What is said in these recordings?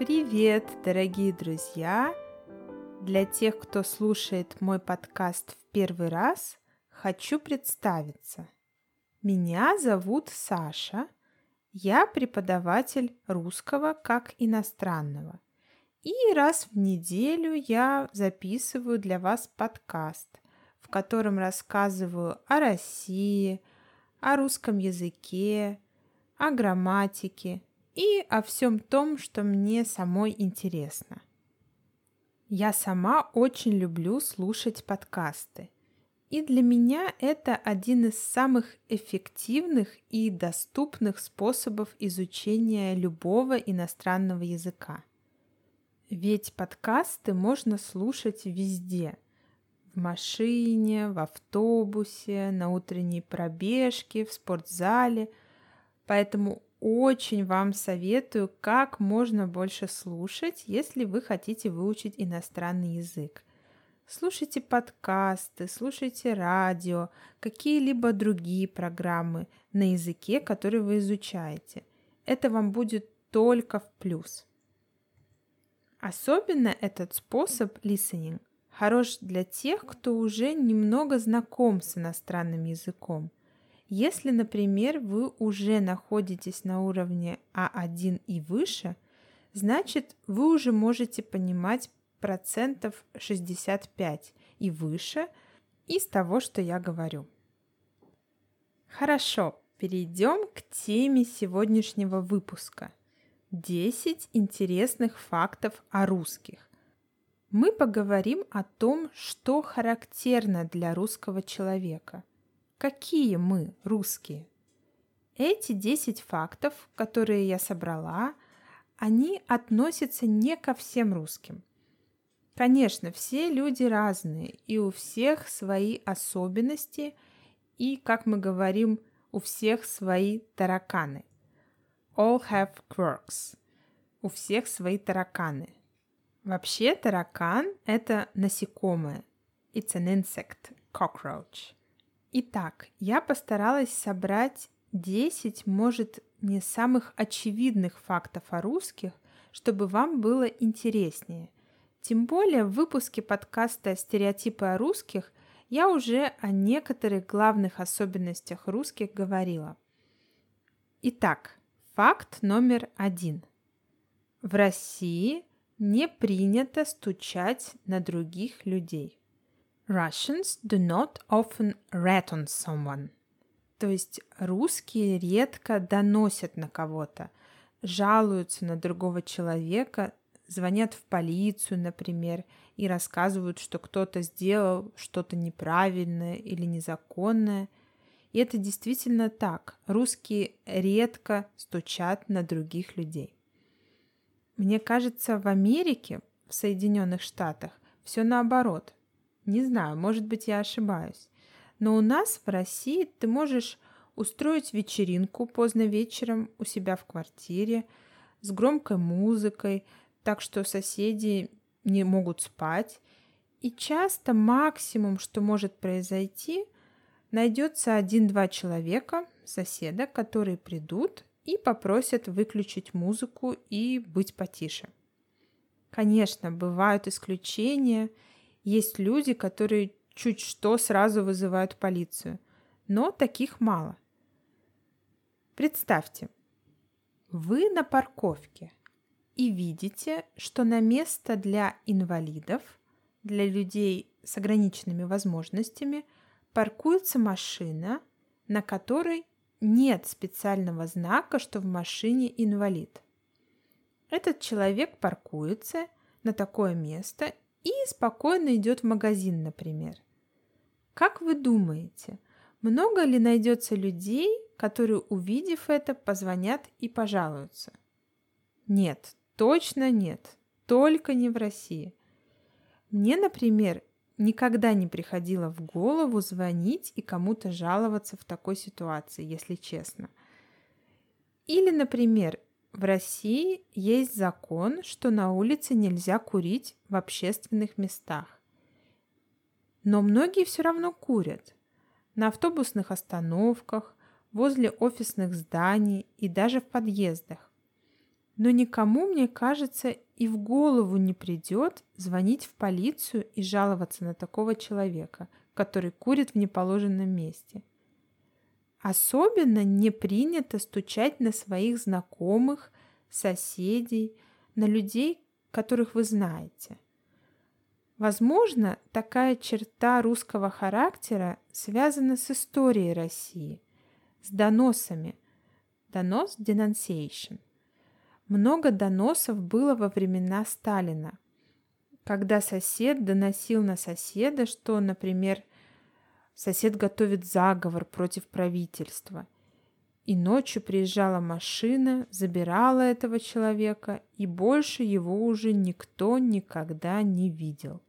Привет, дорогие друзья! Для тех, кто слушает мой подкаст в первый раз, хочу представиться. Меня зовут Саша. Я преподаватель русского как иностранного. И раз в неделю я записываю для вас подкаст, в котором рассказываю о России, о русском языке, о грамматике и о всем том, что мне самой интересно. Я сама очень люблю слушать подкасты. И для меня это один из самых эффективных и доступных способов изучения любого иностранного языка. Ведь подкасты можно слушать везде. В машине, в автобусе, на утренней пробежке, в спортзале. Поэтому очень вам советую как можно больше слушать, если вы хотите выучить иностранный язык. Слушайте подкасты, слушайте радио, какие-либо другие программы на языке, который вы изучаете. Это вам будет только в плюс. Особенно этот способ listening хорош для тех, кто уже немного знаком с иностранным языком – если, например, вы уже находитесь на уровне А1 и выше, значит, вы уже можете понимать процентов 65 и выше из того, что я говорю. Хорошо, перейдем к теме сегодняшнего выпуска. 10 интересных фактов о русских. Мы поговорим о том, что характерно для русского человека – какие мы русские. Эти 10 фактов, которые я собрала, они относятся не ко всем русским. Конечно, все люди разные, и у всех свои особенности, и, как мы говорим, у всех свои тараканы. All have quirks. У всех свои тараканы. Вообще таракан – это насекомое. It's an insect, cockroach. Итак, я постаралась собрать 10, может, не самых очевидных фактов о русских, чтобы вам было интереснее. Тем более в выпуске подкаста «Стереотипы о русских» я уже о некоторых главных особенностях русских говорила. Итак, факт номер один. В России не принято стучать на других людей. Russians do not often rat on someone. То есть русские редко доносят на кого-то, жалуются на другого человека, звонят в полицию, например, и рассказывают, что кто-то сделал что-то неправильное или незаконное. И это действительно так. Русские редко стучат на других людей. Мне кажется, в Америке, в Соединенных Штатах, все наоборот. Не знаю, может быть, я ошибаюсь. Но у нас в России ты можешь устроить вечеринку поздно вечером у себя в квартире с громкой музыкой, так что соседи не могут спать. И часто максимум, что может произойти, найдется один-два человека, соседа, которые придут и попросят выключить музыку и быть потише. Конечно, бывают исключения – есть люди, которые чуть что сразу вызывают полицию, но таких мало. Представьте, вы на парковке и видите, что на место для инвалидов, для людей с ограниченными возможностями, паркуется машина, на которой нет специального знака, что в машине инвалид. Этот человек паркуется на такое место и спокойно идет в магазин, например. Как вы думаете, много ли найдется людей, которые, увидев это, позвонят и пожалуются? Нет, точно нет, только не в России. Мне, например, никогда не приходило в голову звонить и кому-то жаловаться в такой ситуации, если честно. Или, например, в России есть закон, что на улице нельзя курить в общественных местах. Но многие все равно курят. На автобусных остановках, возле офисных зданий и даже в подъездах. Но никому, мне кажется, и в голову не придет звонить в полицию и жаловаться на такого человека, который курит в неположенном месте. Особенно не принято стучать на своих знакомых, соседей, на людей, которых вы знаете. Возможно, такая черта русского характера связана с историей России, с доносами. Донос – denunciation. Много доносов было во времена Сталина, когда сосед доносил на соседа, что, например, Сосед готовит заговор против правительства. И ночью приезжала машина, забирала этого человека, и больше его уже никто никогда не видел.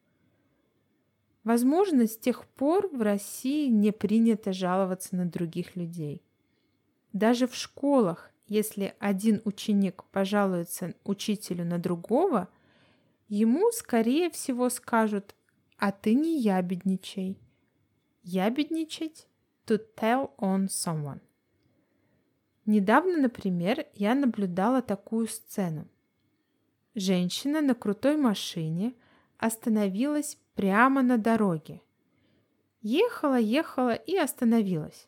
Возможно, с тех пор в России не принято жаловаться на других людей. Даже в школах, если один ученик пожалуется учителю на другого, ему, скорее всего, скажут «А ты не ябедничай», Ябедничать – to tell on someone. Недавно, например, я наблюдала такую сцену. Женщина на крутой машине остановилась прямо на дороге. Ехала, ехала и остановилась.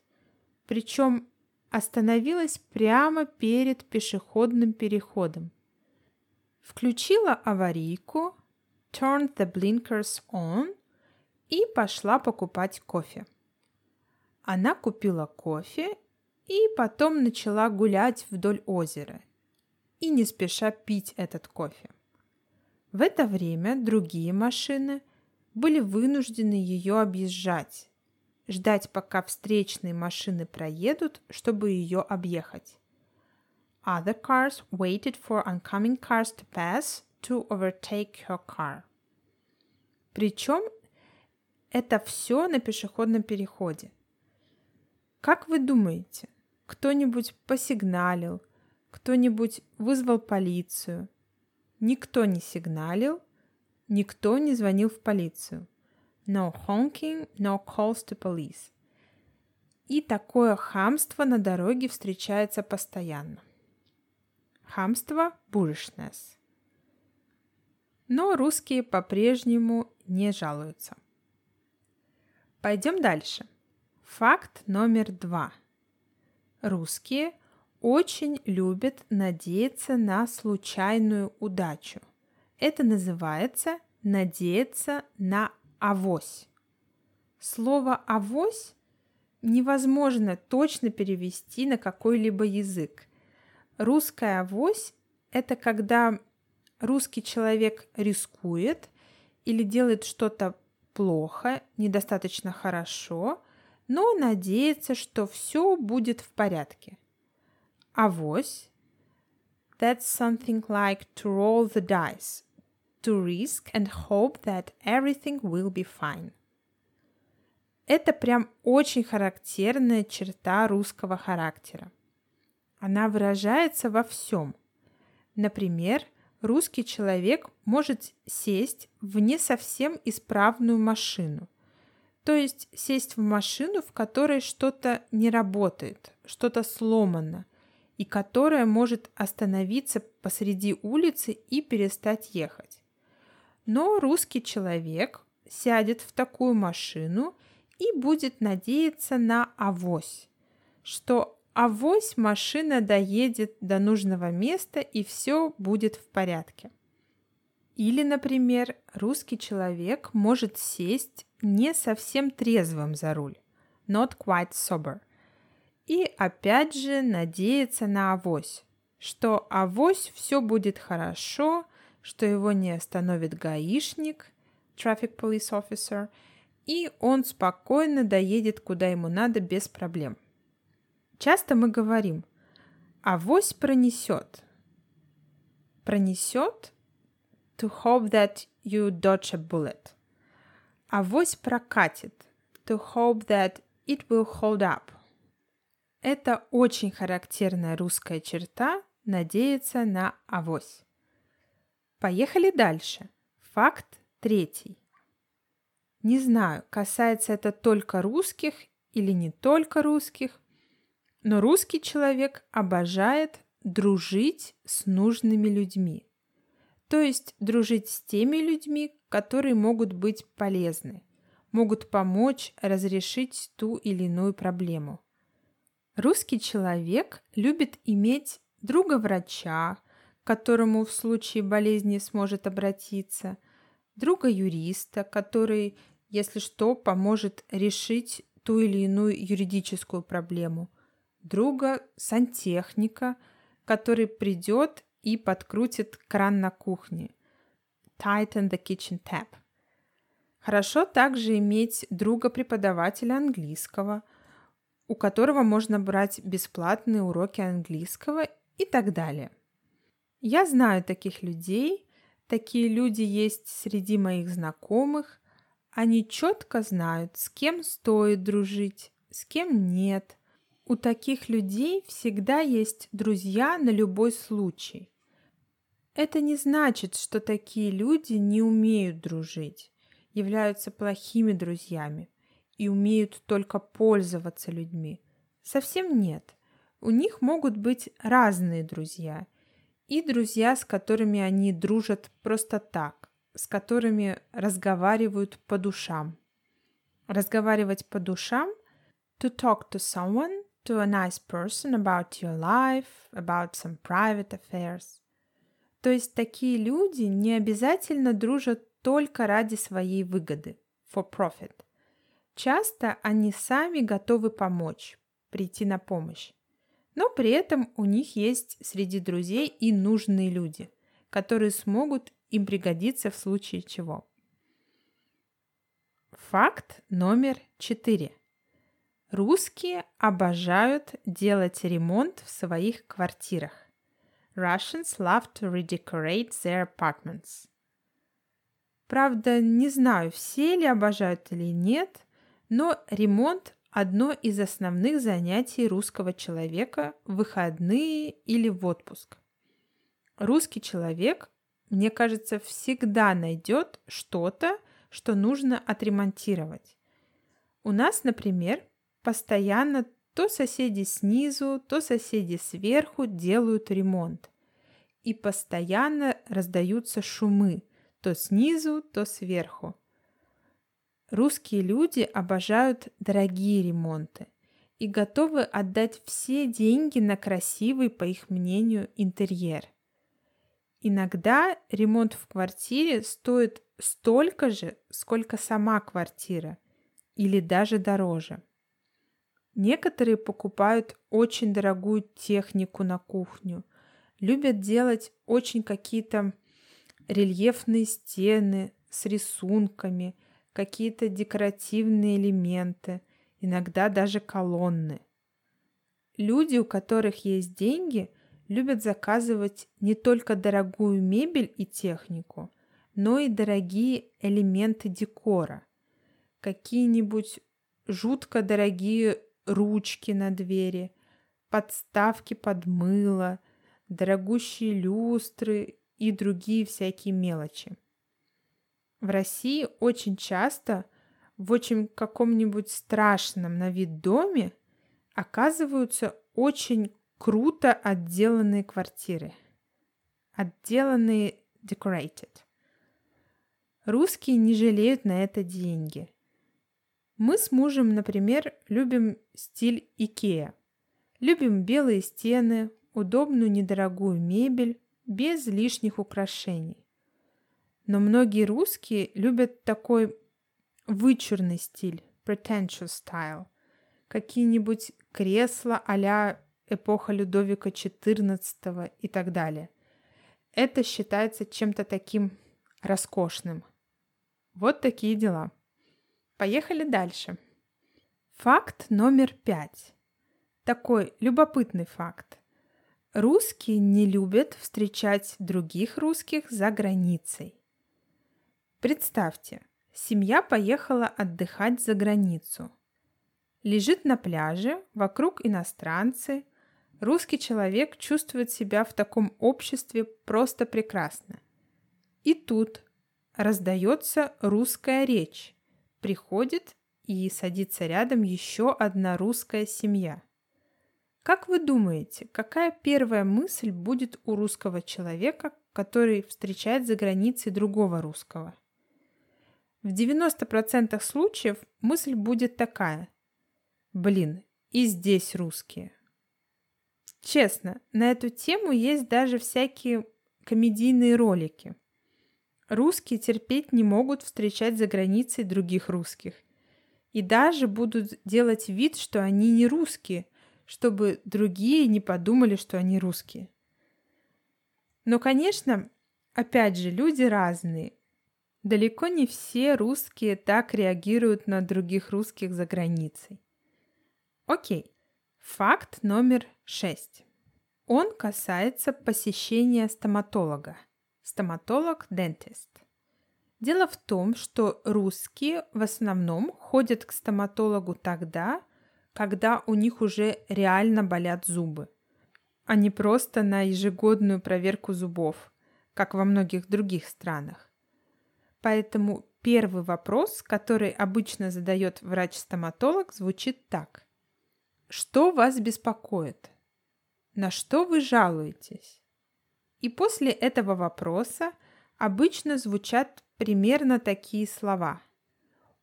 Причем остановилась прямо перед пешеходным переходом. Включила аварийку, turned the blinkers on и пошла покупать кофе. Она купила кофе и потом начала гулять вдоль озера и не спеша пить этот кофе. В это время другие машины были вынуждены ее объезжать, ждать, пока встречные машины проедут, чтобы ее объехать. Other cars waited for oncoming cars to pass to overtake her car. Причем это все на пешеходном переходе. Как вы думаете, кто-нибудь посигналил, кто-нибудь вызвал полицию? Никто не сигналил, никто не звонил в полицию. No honking, no calls to police. И такое хамство на дороге встречается постоянно. Хамство – bullishness. Но русские по-прежнему не жалуются. Пойдем дальше. Факт номер два. Русские очень любят надеяться на случайную удачу. Это называется надеяться на авось. Слово авось невозможно точно перевести на какой-либо язык. Русская авось – это когда русский человек рискует или делает что-то плохо, недостаточно хорошо, но надеется, что все будет в порядке. Авось – that's something like to roll the dice, to risk and hope that everything will be fine. Это прям очень характерная черта русского характера. Она выражается во всем. Например, русский человек может сесть в не совсем исправную машину. То есть сесть в машину, в которой что-то не работает, что-то сломано, и которая может остановиться посреди улицы и перестать ехать. Но русский человек сядет в такую машину и будет надеяться на авось, что авось машина доедет до нужного места и все будет в порядке. Или, например, русский человек может сесть не совсем трезвым за руль, not quite sober, и опять же надеяться на авось, что авось все будет хорошо, что его не остановит гаишник, traffic police officer, и он спокойно доедет куда ему надо без проблем. Часто мы говорим «авось пронесет». Пронесет to hope that you dodge a bullet. Авось прокатит to hope that it will hold up. Это очень характерная русская черта надеяться на авось. Поехали дальше. Факт третий. Не знаю, касается это только русских или не только русских, но русский человек обожает дружить с нужными людьми. То есть дружить с теми людьми, которые могут быть полезны, могут помочь разрешить ту или иную проблему. Русский человек любит иметь друга-врача, к которому в случае болезни сможет обратиться, друга-юриста, который, если что, поможет решить ту или иную юридическую проблему, друга-сантехника, который придет и подкрутит кран на кухне. Tighten the kitchen tap. Хорошо также иметь друга-преподавателя английского, у которого можно брать бесплатные уроки английского и так далее. Я знаю таких людей, такие люди есть среди моих знакомых. Они четко знают, с кем стоит дружить, с кем нет. У таких людей всегда есть друзья на любой случай. Это не значит, что такие люди не умеют дружить, являются плохими друзьями и умеют только пользоваться людьми. Совсем нет. У них могут быть разные друзья. И друзья, с которыми они дружат просто так, с которыми разговаривают по душам. Разговаривать по душам – to talk to someone, to a nice person about your life, about some private affairs. То есть такие люди не обязательно дружат только ради своей выгоды, for profit. Часто они сами готовы помочь, прийти на помощь. Но при этом у них есть среди друзей и нужные люди, которые смогут им пригодиться в случае чего. Факт номер четыре. Русские обожают делать ремонт в своих квартирах. Russians love to redecorate their apartments. Правда, не знаю, все ли обожают или нет, но ремонт – одно из основных занятий русского человека в выходные или в отпуск. Русский человек, мне кажется, всегда найдет что-то, что нужно отремонтировать. У нас, например, постоянно то соседи снизу, то соседи сверху делают ремонт. И постоянно раздаются шумы, то снизу, то сверху. Русские люди обожают дорогие ремонты и готовы отдать все деньги на красивый, по их мнению, интерьер. Иногда ремонт в квартире стоит столько же, сколько сама квартира, или даже дороже. Некоторые покупают очень дорогую технику на кухню, любят делать очень какие-то рельефные стены с рисунками, какие-то декоративные элементы, иногда даже колонны. Люди, у которых есть деньги, любят заказывать не только дорогую мебель и технику, но и дорогие элементы декора. Какие-нибудь жутко дорогие ручки на двери, подставки под мыло, дорогущие люстры и другие всякие мелочи. В России очень часто в очень каком-нибудь страшном на вид доме оказываются очень круто отделанные квартиры. Отделанные decorated. Русские не жалеют на это деньги. Мы с мужем, например, любим стиль Икеа. Любим белые стены, удобную недорогую мебель, без лишних украшений. Но многие русские любят такой вычурный стиль, pretentious style. Какие-нибудь кресла а эпоха Людовика XIV и так далее. Это считается чем-то таким роскошным. Вот такие дела. Поехали дальше. Факт номер пять. Такой любопытный факт. Русские не любят встречать других русских за границей. Представьте, семья поехала отдыхать за границу. Лежит на пляже, вокруг иностранцы. Русский человек чувствует себя в таком обществе просто прекрасно. И тут раздается русская речь приходит и садится рядом еще одна русская семья. Как вы думаете, какая первая мысль будет у русского человека, который встречает за границей другого русского? В 90% случаев мысль будет такая. Блин, и здесь русские. Честно, на эту тему есть даже всякие комедийные ролики. Русские терпеть не могут встречать за границей других русских. И даже будут делать вид, что они не русские, чтобы другие не подумали, что они русские. Но, конечно, опять же, люди разные. Далеко не все русские так реагируют на других русских за границей. Окей, факт номер шесть. Он касается посещения стоматолога. Стоматолог-дентист. Дело в том, что русские в основном ходят к стоматологу тогда, когда у них уже реально болят зубы, а не просто на ежегодную проверку зубов, как во многих других странах. Поэтому первый вопрос, который обычно задает врач-стоматолог, звучит так. Что вас беспокоит? На что вы жалуетесь? И после этого вопроса обычно звучат примерно такие слова.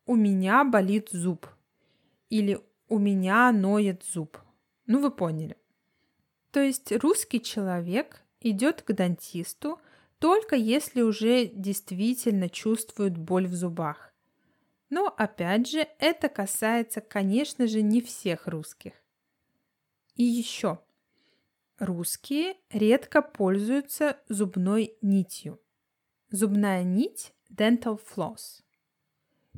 У меня болит зуб. Или у меня ноет зуб. Ну, вы поняли. То есть русский человек идет к дантисту только если уже действительно чувствует боль в зубах. Но опять же, это касается, конечно же, не всех русских. И еще. Русские редко пользуются зубной нитью. Зубная нить – dental floss –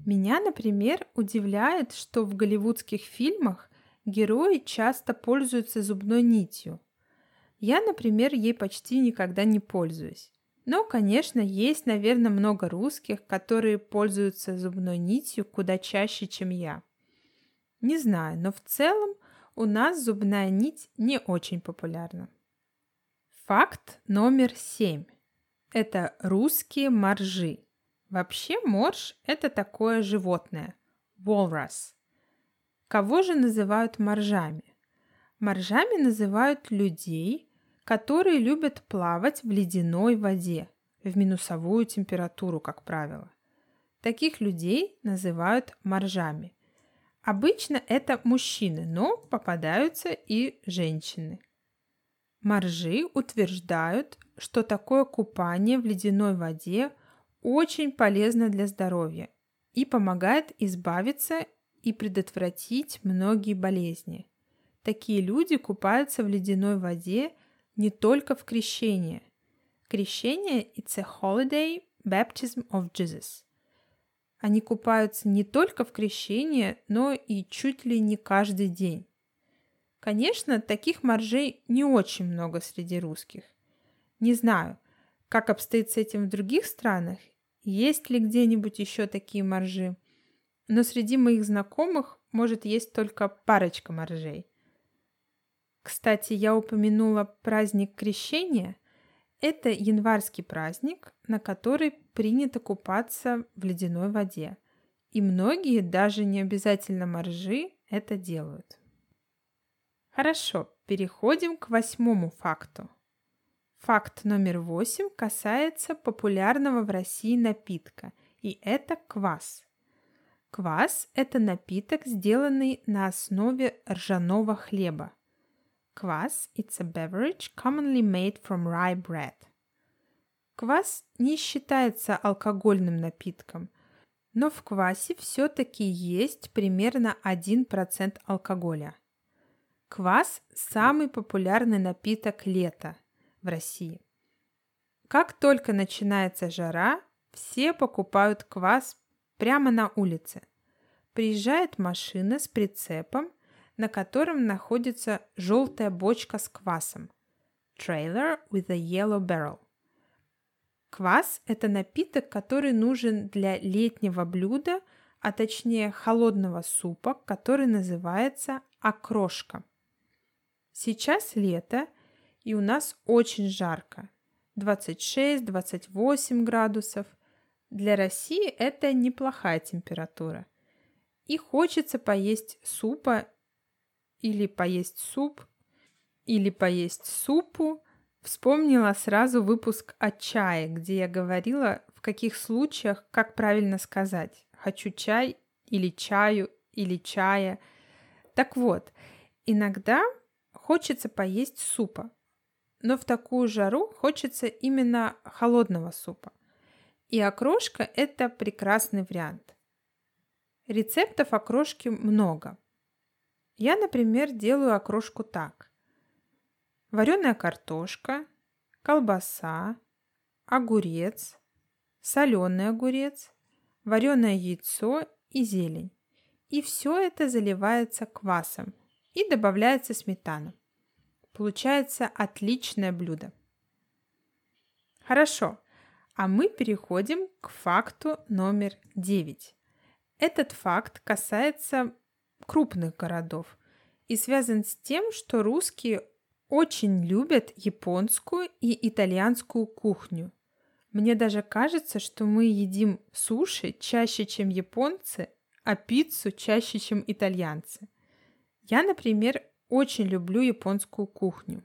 меня, например, удивляет, что в голливудских фильмах герои часто пользуются зубной нитью. Я, например, ей почти никогда не пользуюсь. Но, конечно, есть, наверное, много русских, которые пользуются зубной нитью куда чаще, чем я. Не знаю, но в целом у нас зубная нить не очень популярна. Факт номер семь. Это русские моржи. Вообще морж – это такое животное – walrus. Кого же называют моржами? Моржами называют людей, которые любят плавать в ледяной воде, в минусовую температуру, как правило. Таких людей называют моржами. Обычно это мужчины, но попадаются и женщины. Моржи утверждают, что такое купание в ледяной воде – очень полезно для здоровья и помогает избавиться и предотвратить многие болезни. Такие люди купаются в ледяной воде не только в крещение. Крещение – it's a holiday baptism of Jesus. Они купаются не только в крещение, но и чуть ли не каждый день. Конечно, таких моржей не очень много среди русских. Не знаю, как обстоит с этим в других странах есть ли где-нибудь еще такие моржи. Но среди моих знакомых может есть только парочка моржей. Кстати, я упомянула праздник Крещения. Это январский праздник, на который принято купаться в ледяной воде. И многие, даже не обязательно моржи, это делают. Хорошо, переходим к восьмому факту – Факт номер восемь касается популярного в России напитка, и это квас. Квас – это напиток, сделанный на основе ржаного хлеба. Квас – it's a beverage commonly made from rye bread. Квас не считается алкогольным напитком, но в квасе все-таки есть примерно 1% алкоголя. Квас – самый популярный напиток лета – в России. Как только начинается жара, все покупают квас прямо на улице. Приезжает машина с прицепом, на котором находится желтая бочка с квасом. Trailer with a yellow barrel. Квас – это напиток, который нужен для летнего блюда, а точнее холодного супа, который называется окрошка. Сейчас лето – и у нас очень жарко. 26-28 градусов. Для России это неплохая температура. И хочется поесть супа или поесть суп. или поесть супу, вспомнила сразу выпуск о чае, где я говорила, в каких случаях, как правильно сказать «хочу чай» или «чаю» или «чая». Так вот, иногда хочется поесть супа, но в такую жару хочется именно холодного супа. И окрошка – это прекрасный вариант. Рецептов окрошки много. Я, например, делаю окрошку так. Вареная картошка, колбаса, огурец, соленый огурец, вареное яйцо и зелень. И все это заливается квасом и добавляется сметана. Получается отличное блюдо. Хорошо, а мы переходим к факту номер 9. Этот факт касается крупных городов и связан с тем, что русские очень любят японскую и итальянскую кухню. Мне даже кажется, что мы едим суши чаще, чем японцы, а пиццу чаще, чем итальянцы. Я, например, очень люблю японскую кухню.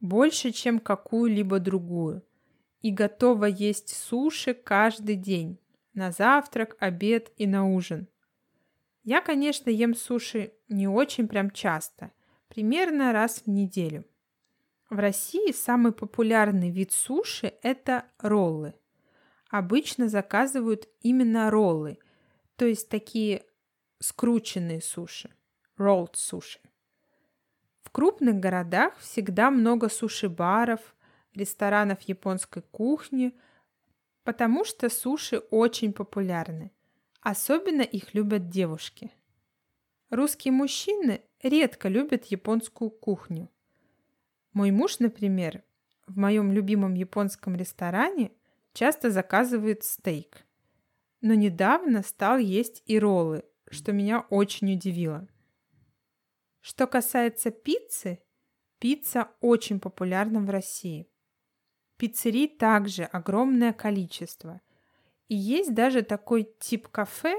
Больше, чем какую-либо другую. И готова есть суши каждый день. На завтрак, обед и на ужин. Я, конечно, ем суши не очень прям часто. Примерно раз в неделю. В России самый популярный вид суши – это роллы. Обычно заказывают именно роллы, то есть такие скрученные суши, rolled суши. В крупных городах всегда много суши-баров, ресторанов японской кухни, потому что суши очень популярны. Особенно их любят девушки. Русские мужчины редко любят японскую кухню. Мой муж, например, в моем любимом японском ресторане часто заказывает стейк. Но недавно стал есть и роллы, что меня очень удивило – что касается пиццы, пицца очень популярна в России. Пиццерий также огромное количество. И есть даже такой тип кафе,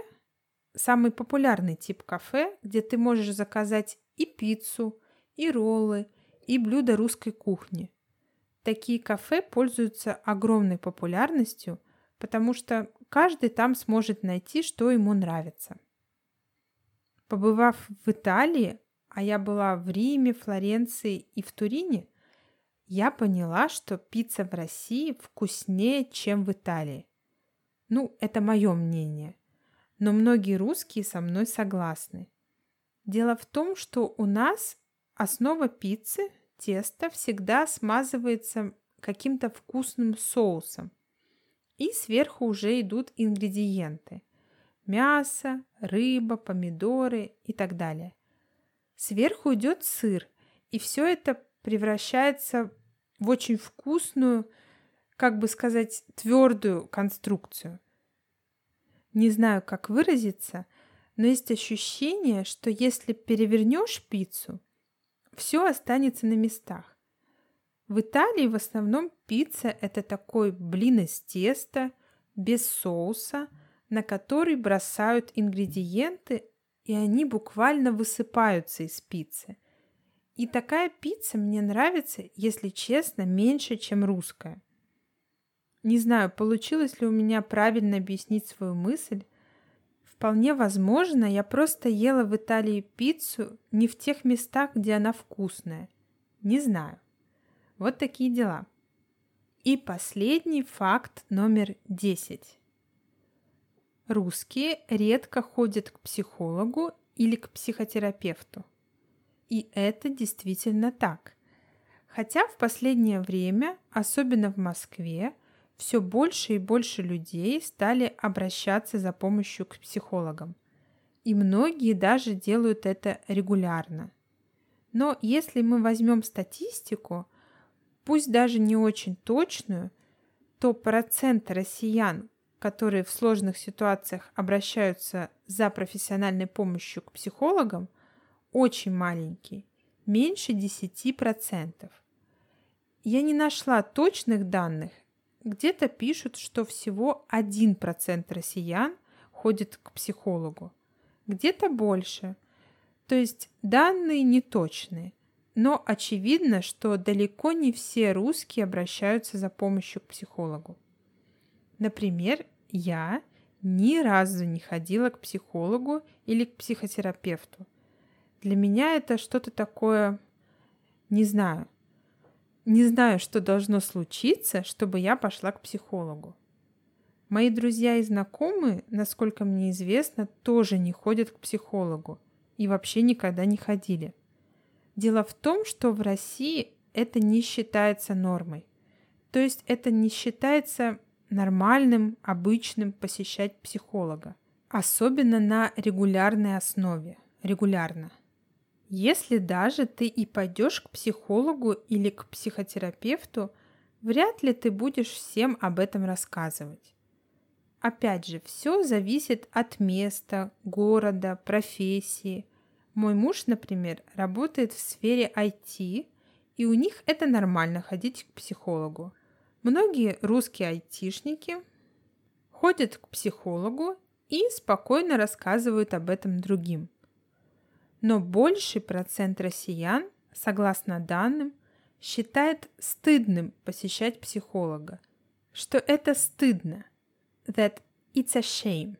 самый популярный тип кафе, где ты можешь заказать и пиццу, и роллы, и блюда русской кухни. Такие кафе пользуются огромной популярностью, потому что каждый там сможет найти, что ему нравится. Побывав в Италии, а я была в Риме, Флоренции и в Турине, я поняла, что пицца в России вкуснее, чем в Италии. Ну, это мое мнение. Но многие русские со мной согласны. Дело в том, что у нас основа пиццы, тесто, всегда смазывается каким-то вкусным соусом. И сверху уже идут ингредиенты. Мясо, рыба, помидоры и так далее. Сверху идет сыр, и все это превращается в очень вкусную, как бы сказать, твердую конструкцию. Не знаю, как выразиться, но есть ощущение, что если перевернешь пиццу, все останется на местах. В Италии в основном пицца – это такой блин из теста, без соуса, на который бросают ингредиенты, и они буквально высыпаются из пиццы. И такая пицца мне нравится, если честно, меньше, чем русская. Не знаю, получилось ли у меня правильно объяснить свою мысль. Вполне возможно, я просто ела в Италии пиццу не в тех местах, где она вкусная. Не знаю. Вот такие дела. И последний факт номер 10. Русские редко ходят к психологу или к психотерапевту. И это действительно так. Хотя в последнее время, особенно в Москве, все больше и больше людей стали обращаться за помощью к психологам. И многие даже делают это регулярно. Но если мы возьмем статистику, пусть даже не очень точную, то процент россиян, которые в сложных ситуациях обращаются за профессиональной помощью к психологам, очень маленький, меньше 10%. Я не нашла точных данных. Где-то пишут, что всего 1% россиян ходит к психологу, где-то больше. То есть данные неточные. но очевидно, что далеко не все русские обращаются за помощью к психологу. Например, я ни разу не ходила к психологу или к психотерапевту. Для меня это что-то такое, не знаю, не знаю, что должно случиться, чтобы я пошла к психологу. Мои друзья и знакомые, насколько мне известно, тоже не ходят к психологу и вообще никогда не ходили. Дело в том, что в России это не считается нормой. То есть это не считается нормальным, обычным посещать психолога. Особенно на регулярной основе. Регулярно. Если даже ты и пойдешь к психологу или к психотерапевту, вряд ли ты будешь всем об этом рассказывать. Опять же, все зависит от места, города, профессии. Мой муж, например, работает в сфере IT, и у них это нормально ходить к психологу. Многие русские айтишники ходят к психологу и спокойно рассказывают об этом другим. Но больший процент россиян, согласно данным, считает стыдным посещать психолога, что это стыдно, that it's a shame,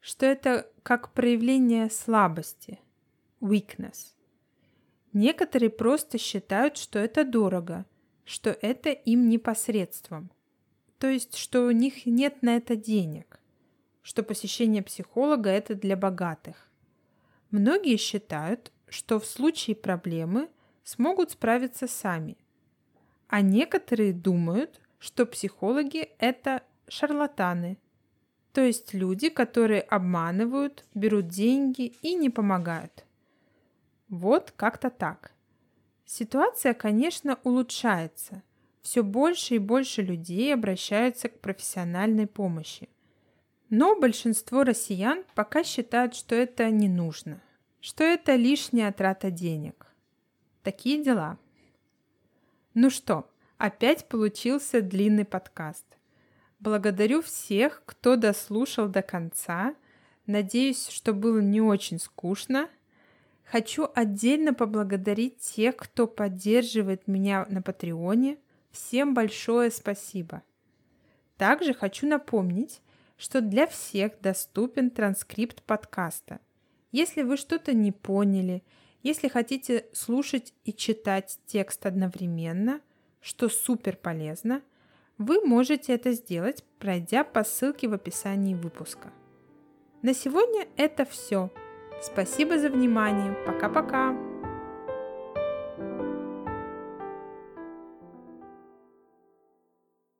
что это как проявление слабости, weakness. Некоторые просто считают, что это дорого – что это им непосредством, то есть что у них нет на это денег, что посещение психолога это для богатых. Многие считают, что в случае проблемы смогут справиться сами, а некоторые думают, что психологи это шарлатаны, то есть люди, которые обманывают, берут деньги и не помогают. Вот как-то так. Ситуация, конечно, улучшается. Все больше и больше людей обращаются к профессиональной помощи. Но большинство россиян пока считают, что это не нужно, что это лишняя трата денег. Такие дела. Ну что, опять получился длинный подкаст. Благодарю всех, кто дослушал до конца. Надеюсь, что было не очень скучно – Хочу отдельно поблагодарить тех, кто поддерживает меня на Патреоне. Всем большое спасибо. Также хочу напомнить, что для всех доступен транскрипт подкаста. Если вы что-то не поняли, если хотите слушать и читать текст одновременно, что супер полезно, вы можете это сделать, пройдя по ссылке в описании выпуска. На сегодня это все. Спасибо за внимание. Пока-пока.